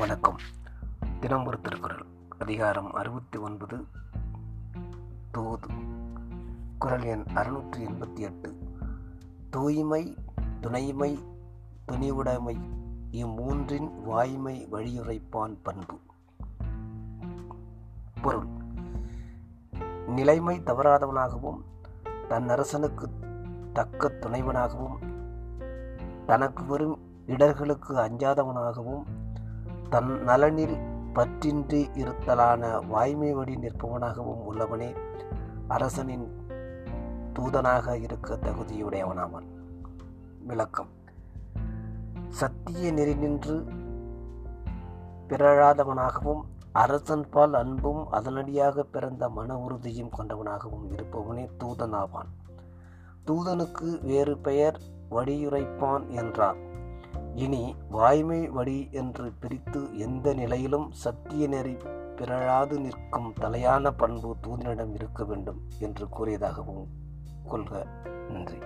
வணக்கம். தினம் ஒரு திருக்குறள். அதிகாரம் அறுபத்தி ஒன்பது தூது. குரல் எண் அறுநூற்றி எண்பத்தி எட்டு தூய்மை துணைமை துணிவுடைமை இம்மூன்றின் வாய்மை வழியுரைப்பான் பண்பு. பொருள். நிலைமை தவறாதவனாகவும் தன் அரசனுக்கு தக்க துணைவனாகவும் தனக்கு வரும் இடர்களுக்கு அஞ்சாதவனாகவும் தன் நலனில் பற்றின்றி இருத்தலான வாய்மை வழி நிற்பவனாகவும் உள்ளவனே அரசனின் தூதனாக இருக்க தகுதியுடையவனாவான். விளக்கம். சத்திய நெறி நின்று பிறழாதவனாகவும் அரசன் பால் அன்பும் அதனடியாக பிறந்த மன உறுதியும் கொண்டவனாகவும் இருப்பவனே தூதனாவான். தூதனுக்கு வேறு பெயர் வடியுரைப்பான் என்றார். இனி வாய்மை வடி என்று பிரித்து எந்த நிலையிலும் சத்திய நெறி பிறழாது நிற்கும் தலையான பண்பு தூதனிடம் இருக்க வேண்டும் என்று கூறியதாகவும் கொள்க. நன்றி.